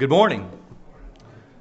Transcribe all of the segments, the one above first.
Good morning.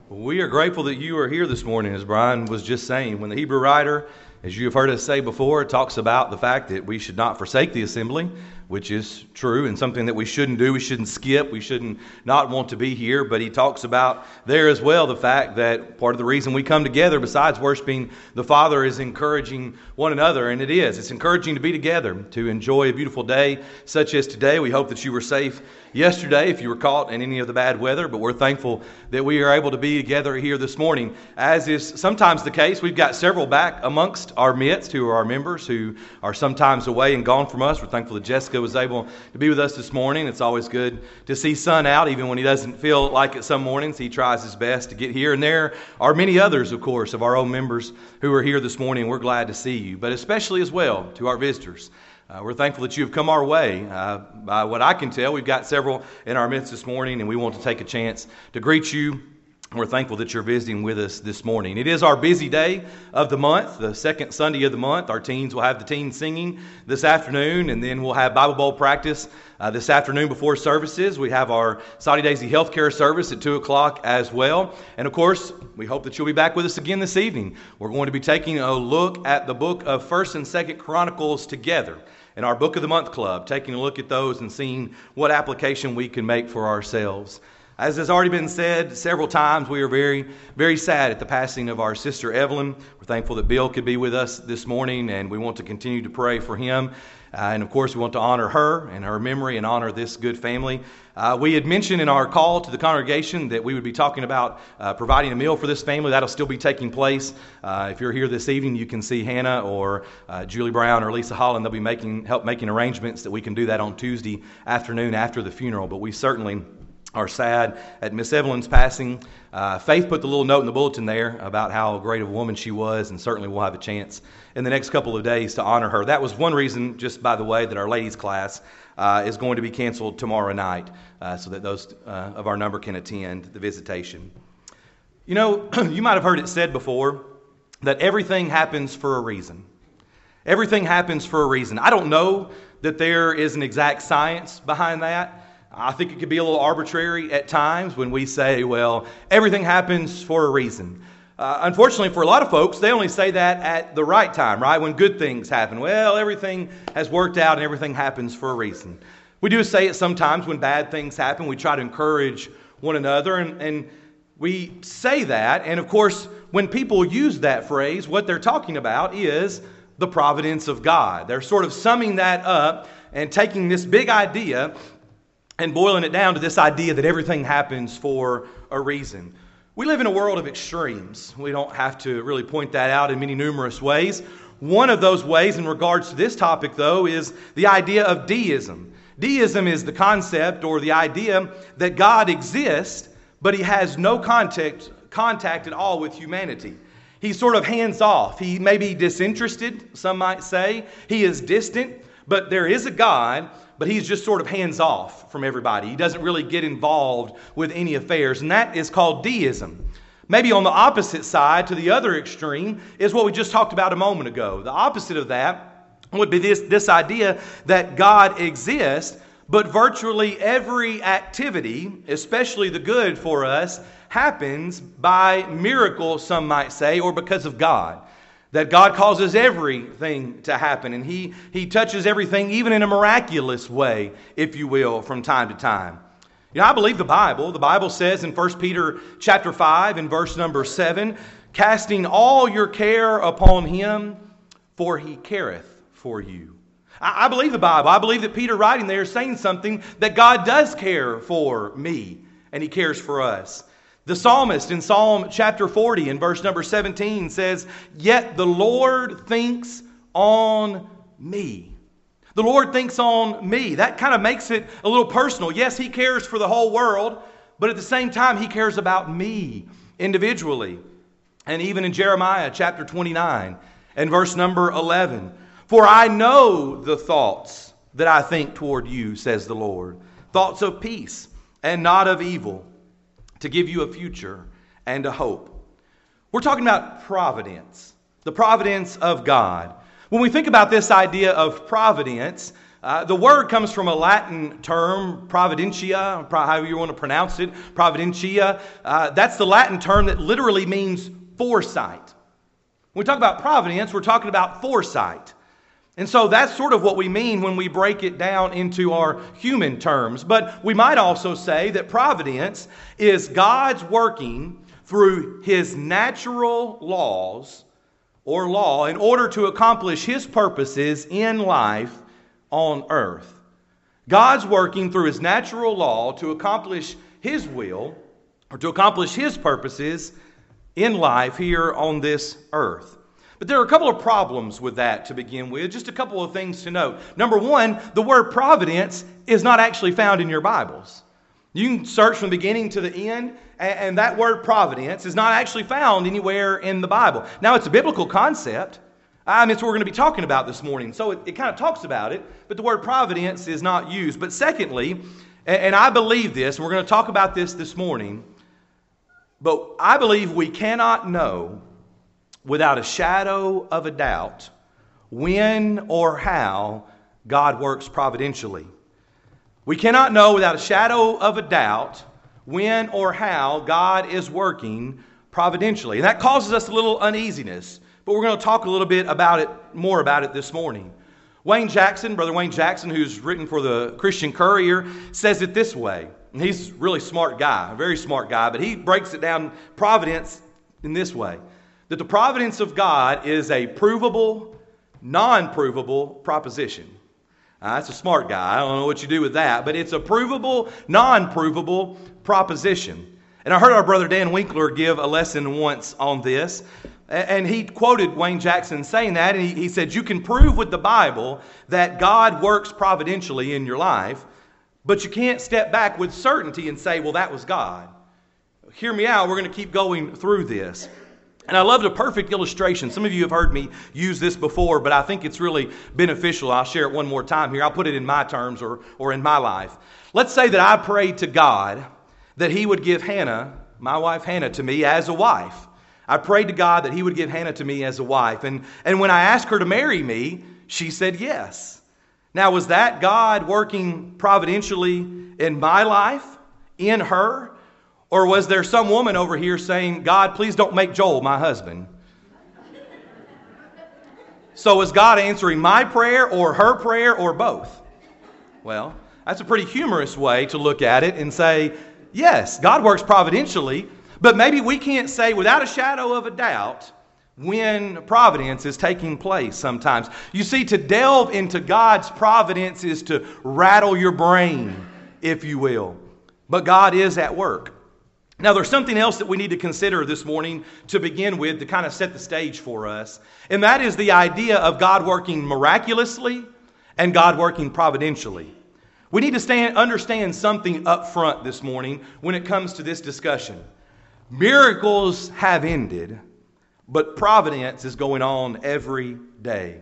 We are grateful that you are here this morning, as Brian was just saying. When the Hebrew writer, as you have heard us say before, it talks about the fact that we should not forsake the assembly, which is true and something that we shouldn't do. We shouldn't skip. We shouldn't not want to be here. But he talks about there as well the fact that part of the reason we come together, besides worshiping the Father, is encouraging one another. And it is. It's encouraging to be together, to enjoy a beautiful day such as today. We hope that you were safe yesterday if you were caught in any of the bad weather, but we're thankful that we are able to be together here this morning. As is sometimes the case, we've got several back amongst our midst who are our members who are sometimes away and gone from us. We're thankful that Jessica was able to be with us this morning. It's always good to see Son out, even when he doesn't feel like it some mornings. He tries his best to get here. And there are many others, of course, of our own members who are here this morning. We're glad to see you, but especially as well to our visitors. Uh, we're thankful that you have come our way. Uh, by what I can tell, we've got several in our midst this morning, and we want to take a chance to greet you. We're thankful that you're visiting with us this morning. It is our busy day of the month, the second Sunday of the month. Our teens will have the teens singing this afternoon, and then we'll have Bible Bowl practice uh, this afternoon before services. We have our Soddy Daisy Healthcare service at 2 o'clock as well. And of course, we hope that you'll be back with us again this evening. We're going to be taking a look at the book of 1st and 2nd Chronicles together in our Book of the Month Club, taking a look at those and seeing what application we can make for ourselves. As has already been said several times, we are very, very sad at the passing of our sister Evelyn. We're thankful that Bill could be with us this morning, and we want to continue to pray for him. Uh, and of course, we want to honor her and her memory and honor this good family. Uh, we had mentioned in our call to the congregation that we would be talking about uh, providing a meal for this family. That'll still be taking place. Uh, if you're here this evening, you can see Hannah or uh, Julie Brown or Lisa Holland. They'll be making help making arrangements that we can do that on Tuesday afternoon after the funeral. But we certainly are sad at Miss Evelyn's passing. Uh, Faith put the little note in the bulletin there about how great of a woman she was, and certainly we'll have a chance in the next couple of days to honor her. That was one reason, just by the way, that our ladies' class uh, is going to be canceled tomorrow night uh, so that those uh, of our number can attend the visitation. You know, you might have heard it said before that everything happens for a reason. Everything happens for a reason. I don't know that there is an exact science behind that. I think it could be a little arbitrary at times when we say, well, everything happens for a reason. Uh, unfortunately, for a lot of folks, they only say that at the right time, right? When good things happen. Well, everything has worked out and everything happens for a reason. We do say it sometimes when bad things happen. We try to encourage one another, and, and we say that. And of course, when people use that phrase, what they're talking about is the providence of God. They're sort of summing that up and taking this big idea and boiling it down to this idea that everything happens for a reason. We live in a world of extremes. We don't have to really point that out in many numerous ways. One of those ways, in regards to this topic, though, is the idea of deism. Deism is the concept or the idea that God exists, but he has no contact, contact at all with humanity. He's sort of hands off. He may be disinterested, some might say. He is distant, but there is a God but he's just sort of hands off from everybody. He doesn't really get involved with any affairs, and that is called deism. Maybe on the opposite side, to the other extreme, is what we just talked about a moment ago. The opposite of that would be this, this idea that God exists, but virtually every activity, especially the good for us, happens by miracle, some might say, or because of God. That God causes everything to happen, and he, he touches everything, even in a miraculous way, if you will, from time to time. You know, I believe the Bible. The Bible says in 1 Peter chapter 5 and verse number 7, casting all your care upon him, for he careth for you. I, I believe the Bible. I believe that Peter writing there is saying something that God does care for me, and he cares for us. The psalmist in Psalm chapter 40 and verse number 17 says, Yet the Lord thinks on me. The Lord thinks on me. That kind of makes it a little personal. Yes, He cares for the whole world, but at the same time, He cares about me individually. And even in Jeremiah chapter 29 and verse number 11, For I know the thoughts that I think toward you, says the Lord, thoughts of peace and not of evil to give you a future and a hope. We're talking about providence, the providence of God. When we think about this idea of providence, Uh, the word comes from a Latin term, providentia, however you want to pronounce it, providentia. Uh, that's the Latin term that literally means foresight. When we talk about providence, we're talking about foresight. And so that's sort of what we mean when we break it down into our human terms. But we might also say that providence is God's working through his natural laws or law in order to accomplish his purposes in life on earth. God's working through his natural law to accomplish his will or to accomplish his purposes in life here on this earth. But there are a couple of problems with that to begin with. Just a couple of things to note. Number one, the word providence is not actually found in your Bibles. You can search from the beginning to the end, and that word providence is not actually found anywhere in the Bible. Now, it's a biblical concept. I mean, it's what we're going to be talking about this morning. So it, it kind of talks about it, but the word providence is not used. But secondly, and, I believe this, and we're going to talk about this this morning, but I believe we cannot know without a shadow of a doubt when or how God works providentially. We cannot know without a shadow of a doubt when or how God is working providentially. And that causes us a little uneasiness, but we're going to talk a little bit about it, more about it this morning. Wayne Jackson, Brother Wayne Jackson, who's written for the Christian Courier, says it this way. He's a really smart guy, a very smart guy, but he breaks it down providence in this way that the providence of God is a provable, non provable proposition. Uh, that's a smart guy. I don't know what you do with that, but it's a provable, non provable proposition. And I heard our brother Dan Winkler give a lesson once on this. And he quoted Wayne Jackson saying that, and he, he said, You can prove with the Bible that God works providentially in your life, but you can't step back with certainty and say, Well, that was God. Hear me out. We're going to keep going through this. And I loved a perfect illustration. Some of you have heard me use this before, but I think it's really beneficial. I'll share it one more time here. I'll put it in my terms or, or in my life. Let's say that I prayed to God that He would give Hannah, my wife Hannah, to me as a wife. I prayed to God that He would give Hannah to me as a wife. And, and when I asked her to marry me, she said yes. Now, was that God working providentially in my life, in her? Or was there some woman over here saying, God, please don't make Joel my husband? So was God answering my prayer or her prayer or both? Well, that's a pretty humorous way to look at it and say, yes, God works providentially, but maybe we can't say without a shadow of a doubt when providence is taking place sometimes. You see, to delve into God's providence is to rattle your brain, if you will. But God is at work. Now, there's something else that we need to consider this morning to begin with to kind of set the stage for us, and that is the idea of God working miraculously and God working providentially. We need to stand, understand something up front this morning when it comes to this discussion. Miracles have ended, but providence is going on every day.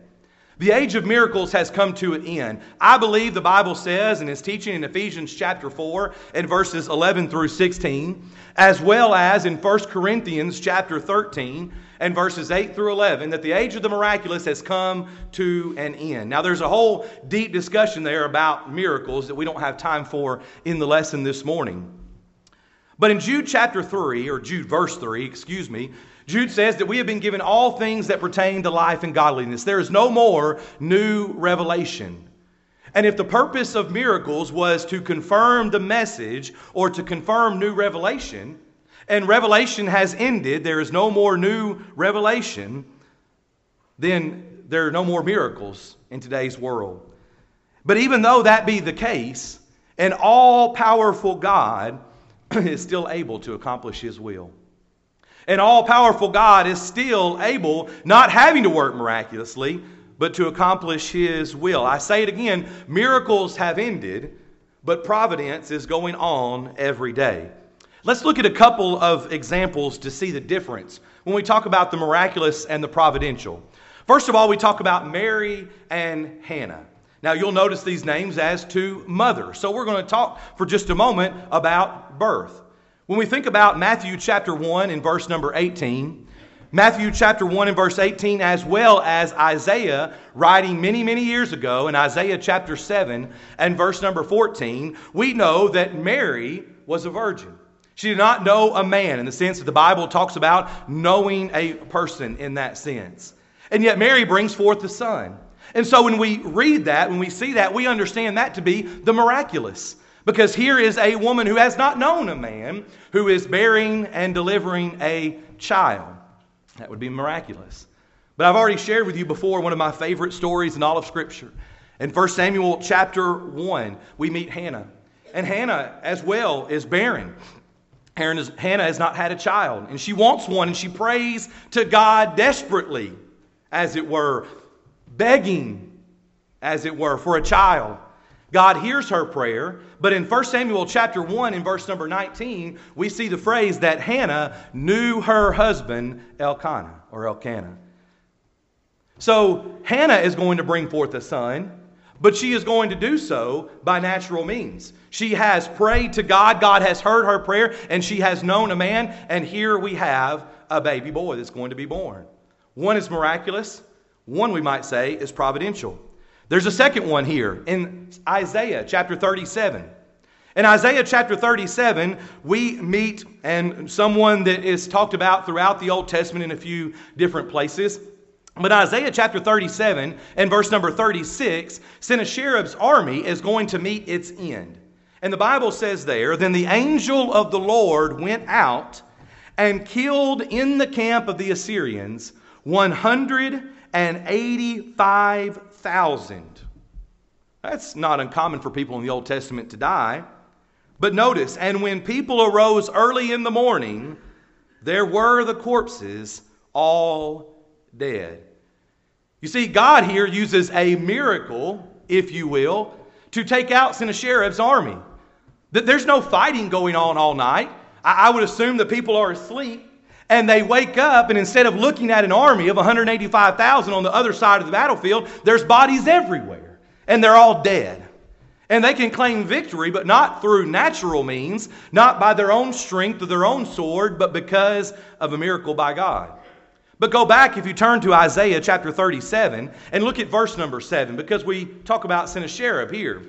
The age of miracles has come to an end. I believe the Bible says in its teaching in Ephesians chapter 4 and verses 11 through 16, as well as in 1 Corinthians chapter 13 and verses 8 through 11, that the age of the miraculous has come to an end. Now, there's a whole deep discussion there about miracles that we don't have time for in the lesson this morning. But in Jude chapter 3, or Jude verse 3, excuse me, Jude says that we have been given all things that pertain to life and godliness. There is no more new revelation. And if the purpose of miracles was to confirm the message or to confirm new revelation, and revelation has ended, there is no more new revelation, then there are no more miracles in today's world. But even though that be the case, an all powerful God is still able to accomplish his will. An all powerful God is still able, not having to work miraculously, but to accomplish His will. I say it again miracles have ended, but providence is going on every day. Let's look at a couple of examples to see the difference when we talk about the miraculous and the providential. First of all, we talk about Mary and Hannah. Now, you'll notice these names as to mother. So, we're going to talk for just a moment about birth. When we think about Matthew chapter 1 and verse number 18, Matthew chapter 1 and verse 18, as well as Isaiah writing many, many years ago in Isaiah chapter 7 and verse number 14, we know that Mary was a virgin. She did not know a man in the sense that the Bible talks about knowing a person in that sense. And yet Mary brings forth the Son. And so when we read that, when we see that, we understand that to be the miraculous. Because here is a woman who has not known a man who is bearing and delivering a child. That would be miraculous. But I've already shared with you before one of my favorite stories in all of Scripture. In 1 Samuel chapter 1, we meet Hannah. And Hannah, as well, is barren. Hannah has not had a child, and she wants one, and she prays to God desperately, as it were, begging, as it were, for a child. God hears her prayer, but in 1 Samuel chapter 1 in verse number 19, we see the phrase that Hannah knew her husband Elkanah or Elkanah. So Hannah is going to bring forth a son, but she is going to do so by natural means. She has prayed to God, God has heard her prayer, and she has known a man, and here we have a baby boy that's going to be born. One is miraculous, one, we might say, is providential. There's a second one here in Isaiah chapter 37. In Isaiah chapter 37, we meet and someone that is talked about throughout the Old Testament in a few different places. But Isaiah chapter 37 and verse number 36, Sennacherib's army is going to meet its end. And the Bible says there, Then the angel of the Lord went out and killed in the camp of the Assyrians 100 and eighty-five thousand. That's not uncommon for people in the Old Testament to die. But notice, and when people arose early in the morning, there were the corpses all dead. You see, God here uses a miracle, if you will, to take out Sennacherib's army. There's no fighting going on all night. I would assume the people are asleep and they wake up, and instead of looking at an army of 185,000 on the other side of the battlefield, there's bodies everywhere, and they're all dead. And they can claim victory, but not through natural means, not by their own strength or their own sword, but because of a miracle by God. But go back, if you turn to Isaiah chapter 37, and look at verse number 7, because we talk about Sennacherib here.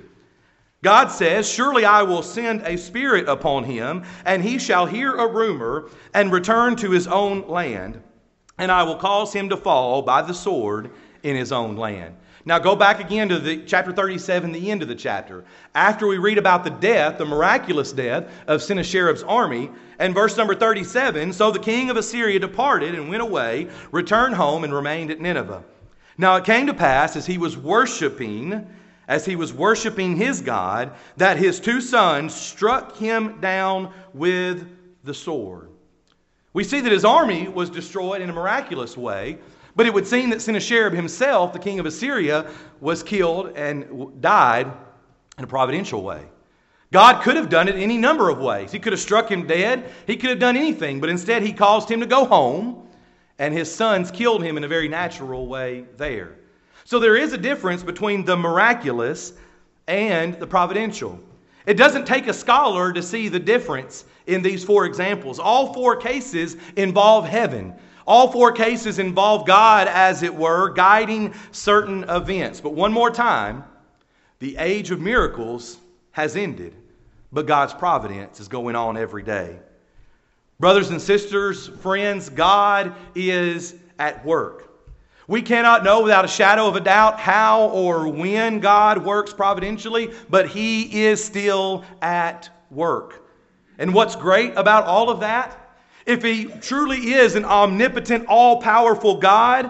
God says, Surely I will send a spirit upon him, and he shall hear a rumor and return to his own land, and I will cause him to fall by the sword in his own land. Now go back again to the chapter 37, the end of the chapter. After we read about the death, the miraculous death of Sennacherib's army, and verse number 37, so the king of Assyria departed and went away, returned home, and remained at Nineveh. Now it came to pass as he was worshiping as he was worshiping his God, that his two sons struck him down with the sword. We see that his army was destroyed in a miraculous way, but it would seem that Sennacherib himself, the king of Assyria, was killed and died in a providential way. God could have done it any number of ways. He could have struck him dead, he could have done anything, but instead he caused him to go home, and his sons killed him in a very natural way there. So there is a difference between the miraculous and the providential. It doesn't take a scholar to see the difference in these four examples. All four cases involve heaven. All four cases involve God, as it were, guiding certain events. But one more time, the age of miracles has ended, but God's providence is going on every day. Brothers and sisters, friends, God is at work. We cannot know without a shadow of a doubt how or when God works providentially, but He is still at work. And what's great about all of that? If He truly is an omnipotent, all powerful God,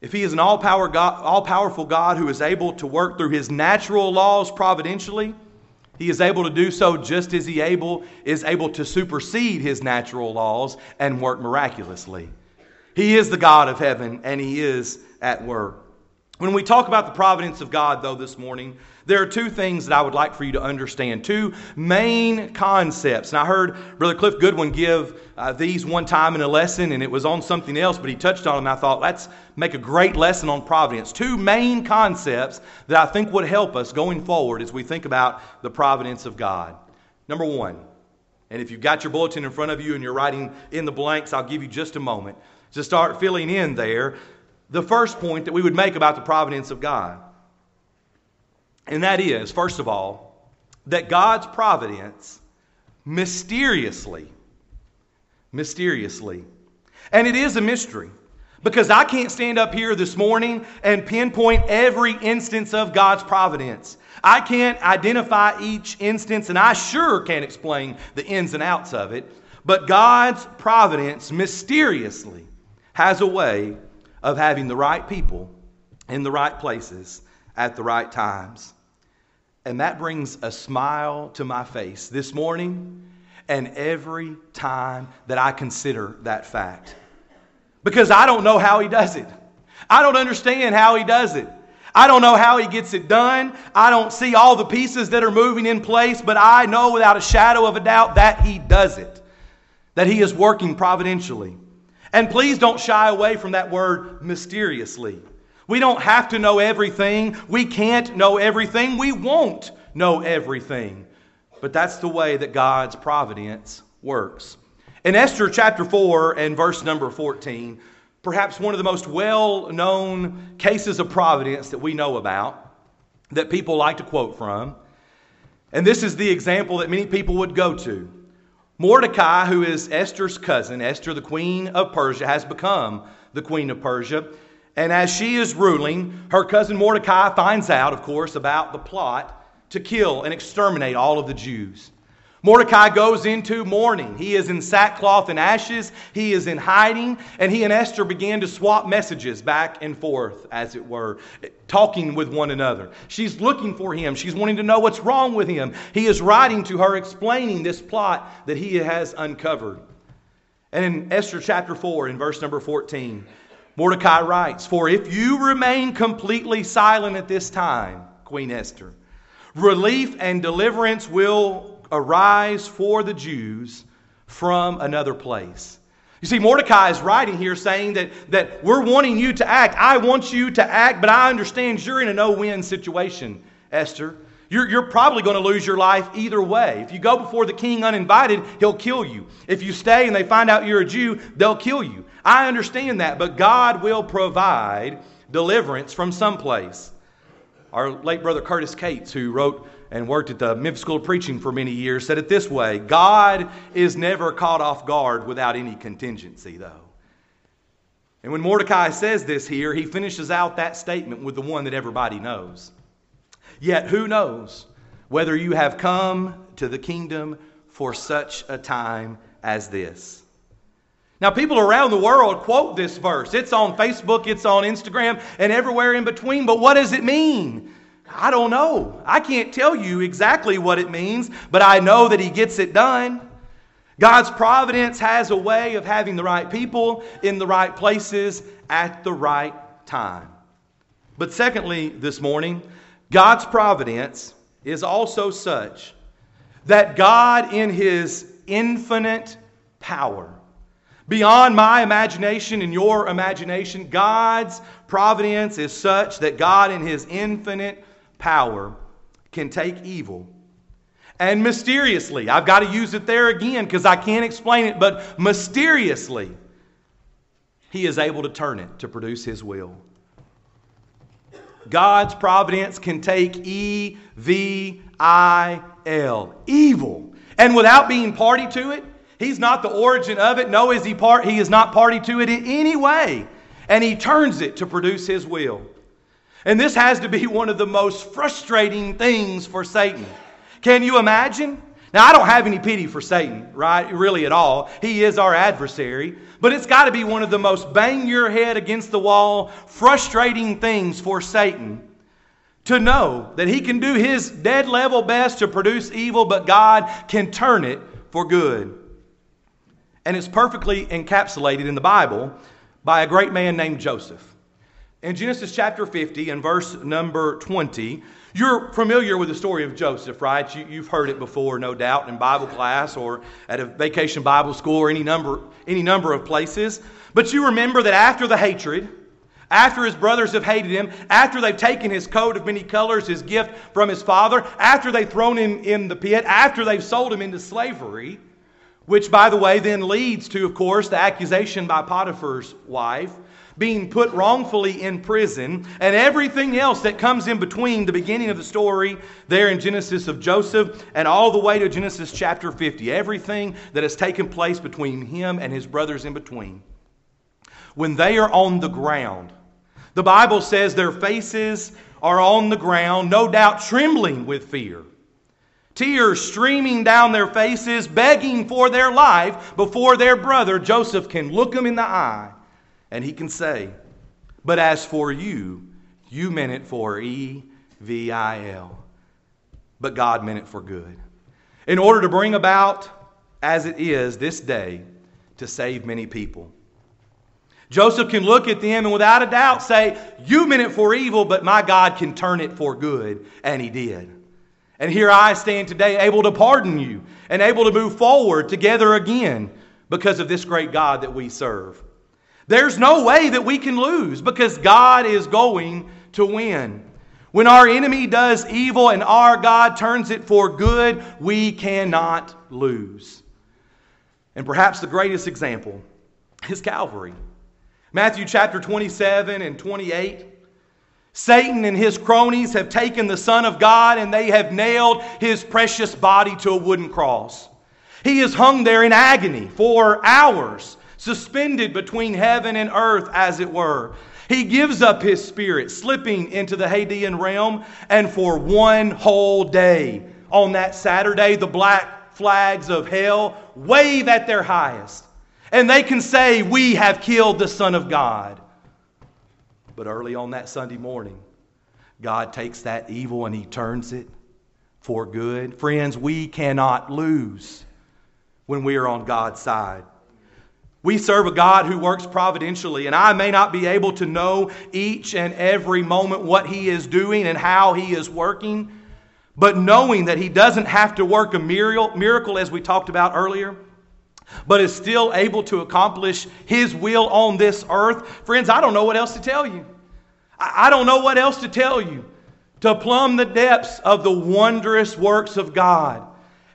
if He is an all powerful God who is able to work through His natural laws providentially, he is able to do so just as he able is able to supersede his natural laws and work miraculously. He is the God of heaven, and He is at work. When we talk about the providence of God, though, this morning, there are two things that I would like for you to understand. Two main concepts. And I heard Brother Cliff Goodwin give uh, these one time in a lesson, and it was on something else, but he touched on them. I thought, let's make a great lesson on providence. Two main concepts that I think would help us going forward as we think about the providence of God. Number one, And if you've got your bulletin in front of you and you're writing in the blanks, I'll give you just a moment to start filling in there the first point that we would make about the providence of God. And that is, first of all, that God's providence mysteriously, mysteriously, and it is a mystery. Because I can't stand up here this morning and pinpoint every instance of God's providence. I can't identify each instance, and I sure can't explain the ins and outs of it. But God's providence mysteriously has a way of having the right people in the right places at the right times. And that brings a smile to my face this morning and every time that I consider that fact. Because I don't know how he does it. I don't understand how he does it. I don't know how he gets it done. I don't see all the pieces that are moving in place, but I know without a shadow of a doubt that he does it, that he is working providentially. And please don't shy away from that word mysteriously. We don't have to know everything. We can't know everything. We won't know everything. But that's the way that God's providence works. In Esther chapter 4 and verse number 14, perhaps one of the most well known cases of providence that we know about, that people like to quote from. And this is the example that many people would go to. Mordecai, who is Esther's cousin, Esther, the queen of Persia, has become the queen of Persia. And as she is ruling, her cousin Mordecai finds out, of course, about the plot to kill and exterminate all of the Jews. Mordecai goes into mourning. He is in sackcloth and ashes. He is in hiding. And he and Esther began to swap messages back and forth, as it were, talking with one another. She's looking for him. She's wanting to know what's wrong with him. He is writing to her, explaining this plot that he has uncovered. And in Esther chapter 4, in verse number 14, Mordecai writes, For if you remain completely silent at this time, Queen Esther, relief and deliverance will arise for the Jews from another place. You see, Mordecai is writing here saying that, that we're wanting you to act. I want you to act, but I understand you're in a no win situation, Esther. You're, you're probably going to lose your life either way. If you go before the king uninvited, he'll kill you. If you stay and they find out you're a Jew, they'll kill you. I understand that, but God will provide deliverance from someplace. Our late brother Curtis Cates, who wrote and worked at the Memphis School of Preaching for many years, said it this way God is never caught off guard without any contingency, though. And when Mordecai says this here, he finishes out that statement with the one that everybody knows. Yet who knows whether you have come to the kingdom for such a time as this? Now, people around the world quote this verse. It's on Facebook, it's on Instagram, and everywhere in between. But what does it mean? I don't know. I can't tell you exactly what it means, but I know that He gets it done. God's providence has a way of having the right people in the right places at the right time. But secondly, this morning, God's providence is also such that God, in His infinite power, beyond my imagination and your imagination, God's providence is such that God, in His infinite power can take evil and mysteriously, I've got to use it there again because I can't explain it, but mysteriously, he is able to turn it to produce his will. God's providence can take E V I L, evil, and without being party to it, he's not the origin of it. No, is he part? He is not party to it in any way, and he turns it to produce his will. And this has to be one of the most frustrating things for Satan. Can you imagine? Now, I don't have any pity for Satan, right? Really at all. He is our adversary. But it's got to be one of the most bang your head against the wall, frustrating things for Satan to know that he can do his dead level best to produce evil, but God can turn it for good. And it's perfectly encapsulated in the Bible by a great man named Joseph. In Genesis chapter 50 and verse number 20, you're familiar with the story of Joseph, right? You, have heard it before, no doubt, in Bible class or at a vacation Bible school or any number, any number of places. But you remember that after the hatred, after his brothers have hated him, after they've taken his coat of many colors, his gift from his father, after they've thrown him in the pit, after they've sold him into slavery, which, by the way, then leads to, of course, the accusation by Potiphar's wife, being put wrongfully in prison, and everything else that comes in between the beginning of the story there in Genesis of Joseph and all the way to Genesis chapter 50. Everything that has taken place between him and his brothers in between. When they are on the ground, the Bible says their faces are on the ground, no doubt trembling with fear tears streaming down their faces, begging for their life before their brother Joseph can look them in the eye and he can say, But as for you, you meant it for E V I L. But God meant it for good. In order to bring about, as it is this day, to save many people. Joseph can look at them and without a doubt say, You meant it for evil, but my God can turn it for good. And he did. And here I stand today, able to pardon you and able to move forward together again because of this great God that we serve. There's no way that we can lose because God is going to win. When our enemy does evil and our God turns it for good, we cannot lose. And perhaps the greatest example is Calvary. Matthew chapter 27 and 28. Satan and his cronies have taken the Son of God and they have nailed his precious body to a wooden cross. He is hung there in agony for hours, suspended between heaven and earth, as it were. He gives up his spirit, slipping into the Hadean realm, and for one whole day, on that Saturday, the black flags of hell wave at their highest. And they can say, We have killed the Son of God. But early on that Sunday morning, God takes that evil and He turns it for good. Friends, we cannot lose when we are on God's side. We serve a God who works providentially, and I may not be able to know each and every moment what He is doing and how He is working, but knowing that He doesn't have to work a miracle, as we talked about earlier, but is still able to accomplish His will on this earth. Friends, I don't know what else to tell you. I don't know what else to tell you to plumb the depths of the wondrous works of God.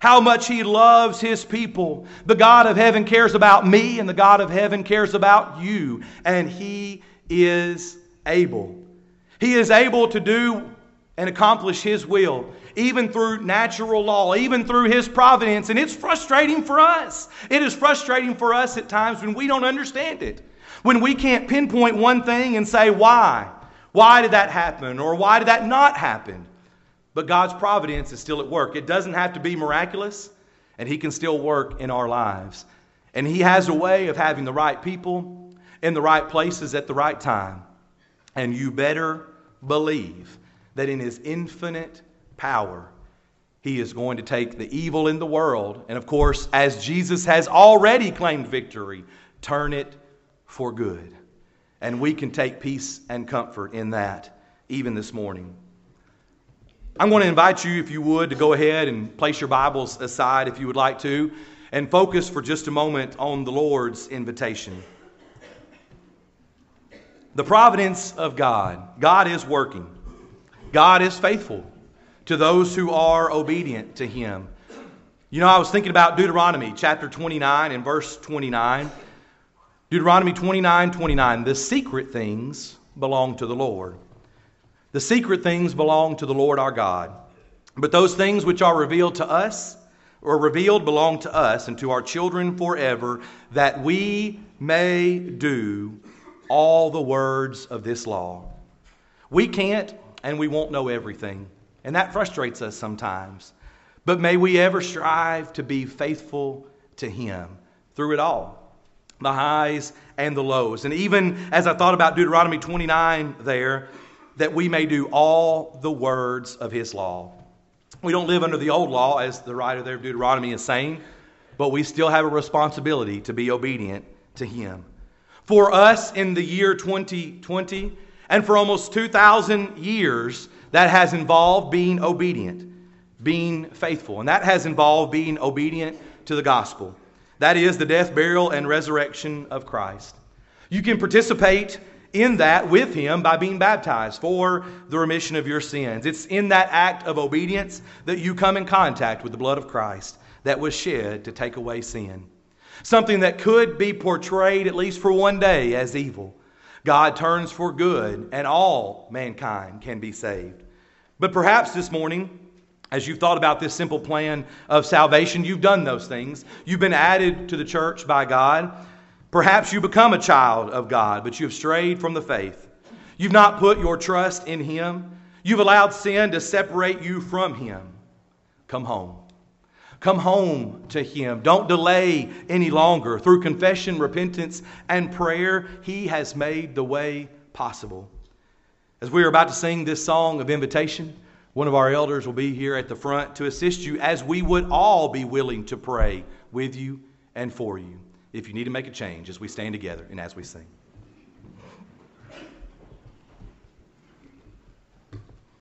How much He loves His people. The God of heaven cares about me, and the God of heaven cares about you. And He is able. He is able to do and accomplish His will even through natural law, even through His providence. And it's frustrating for us. It is frustrating for us at times when we don't understand it, when we can't pinpoint one thing and say, why? Why did that happen? Or why did that not happen? But God's providence is still at work. It doesn't have to be miraculous, and He can still work in our lives. And He has a way of having the right people in the right places at the right time. And you better believe that in His infinite power, he is going to take the evil in the world, and of course, as Jesus has already claimed victory, turn it for good. And we can take peace and comfort in that even this morning. I'm going to invite you, if you would, to go ahead and place your Bibles aside if you would like to, and focus for just a moment on the Lord's invitation. The providence of God. God is working, God is faithful to those who are obedient to him. You know, I was thinking about Deuteronomy chapter 29 and verse 29. Deuteronomy 29 29. The secret things belong to the Lord. The secret things belong to the Lord our God. But those things which are revealed to us, or revealed, belong to us and to our children forever, that we may do all the words of this law. We can't and we won't know everything. And that frustrates us sometimes. But may we ever strive to be faithful to Him through it all the highs and the lows. And even as I thought about Deuteronomy 29 there, that we may do all the words of His law. We don't live under the old law, as the writer there of Deuteronomy is saying, but we still have a responsibility to be obedient to Him. For us in the year 2020, and for almost 2,000 years, that has involved being obedient, being faithful. And that has involved being obedient to the gospel. That is the death, burial, and resurrection of Christ. You can participate in that with Him by being baptized for the remission of your sins. It's in that act of obedience that you come in contact with the blood of Christ. that was shed to take away sin. Something that could be portrayed, at least for one day, as evil. God turns for good, and all mankind can be saved. But perhaps this morning, as you've thought about this simple plan of salvation, you've done those things. You've been added to the church by God. Perhaps you become a child of God, but you've strayed from the faith. You've not put your trust in Him. You've allowed sin to separate you from Him. Come home. Come home to Him. Don't delay any longer. Through confession, repentance, and prayer, He has made the way possible. As we are about to sing this song of invitation, one of our elders will be here at the front to assist you as we would all be willing to pray with you and for you if you need to make a change as we stand together and as we sing.